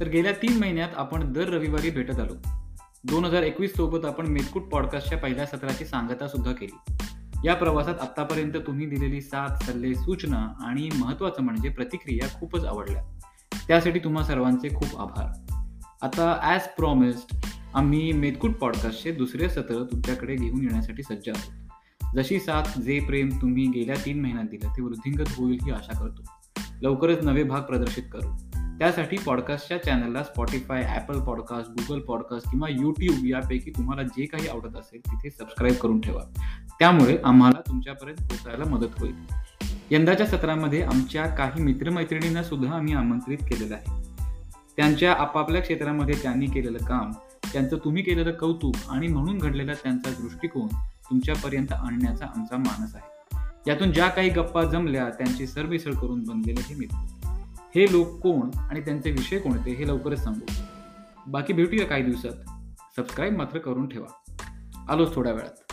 तर गेल्या तीन महिन्यात आपण दर रविवारी भेटत आलो. दोन हजार एकवीस सोबत आपण मेदकूट पॉडकास्टच्या पहिल्या सत्राची सांगता सुद्धा केली. या प्रवासात आतापर्यंत तुम्ही दिलेली साथ सल्ले सूचना आणि महत्त्वाचं म्हणजे प्रतिक्रिया खूपच आवडल्या. त्यासाठी तुम्हा सर्वांचे खूप आभार. आता ॲज प्रॉमिस्ड आम्ही मेदकूट पॉडकास्टचे दुसरे सत्र तुमच्याकडे घेऊन येण्यासाठी सज्ज आहोत. जशी साथ जे प्रेम तुम्ही गेल्या तीन महिन्यात दिलं ते वृद्धिंगत होईल ही आशा करतो. लवकरच नवे भाग प्रदर्शित करू. त्यासाठी पॉडकास्टच्या चॅनलला Spotify Apple podcast Google podcast किंवा यूट्यूब यापैकी तुम्हाला जे काही आवडत असेल तिथे सबस्क्राईब करून ठेवा. त्यामुळे आम्हाला तुमच्यापर्यंत पोचायला मदत होईल. यंदाच्या सत्रामध्ये आमच्या काही मित्रमैत्रिणींना सुद्धा आम्ही आमंत्रित केलेलं आहे. त्यांच्या आपापल्या क्षेत्रामध्ये त्यांनी केलेलं काम त्यांचं तुम्ही केलेलं कौतुक आणि म्हणून घडलेला त्यांचा दृष्टिकोन तुमच्यापर्यंत आणण्याचा आमचा मानस आहे. यातून ज्या काही गप्पा जमल्या त्यांची सरमिसळ करून बनलेले हे मित्र. हे लोक कोण आणि त्यांचे विषय कोणते हे लवकरच सांगू. बाकी भेटूया काही दिवसात. सबस्क्राईब मात्र करून ठेवा. आलोच थोड्या वेळात.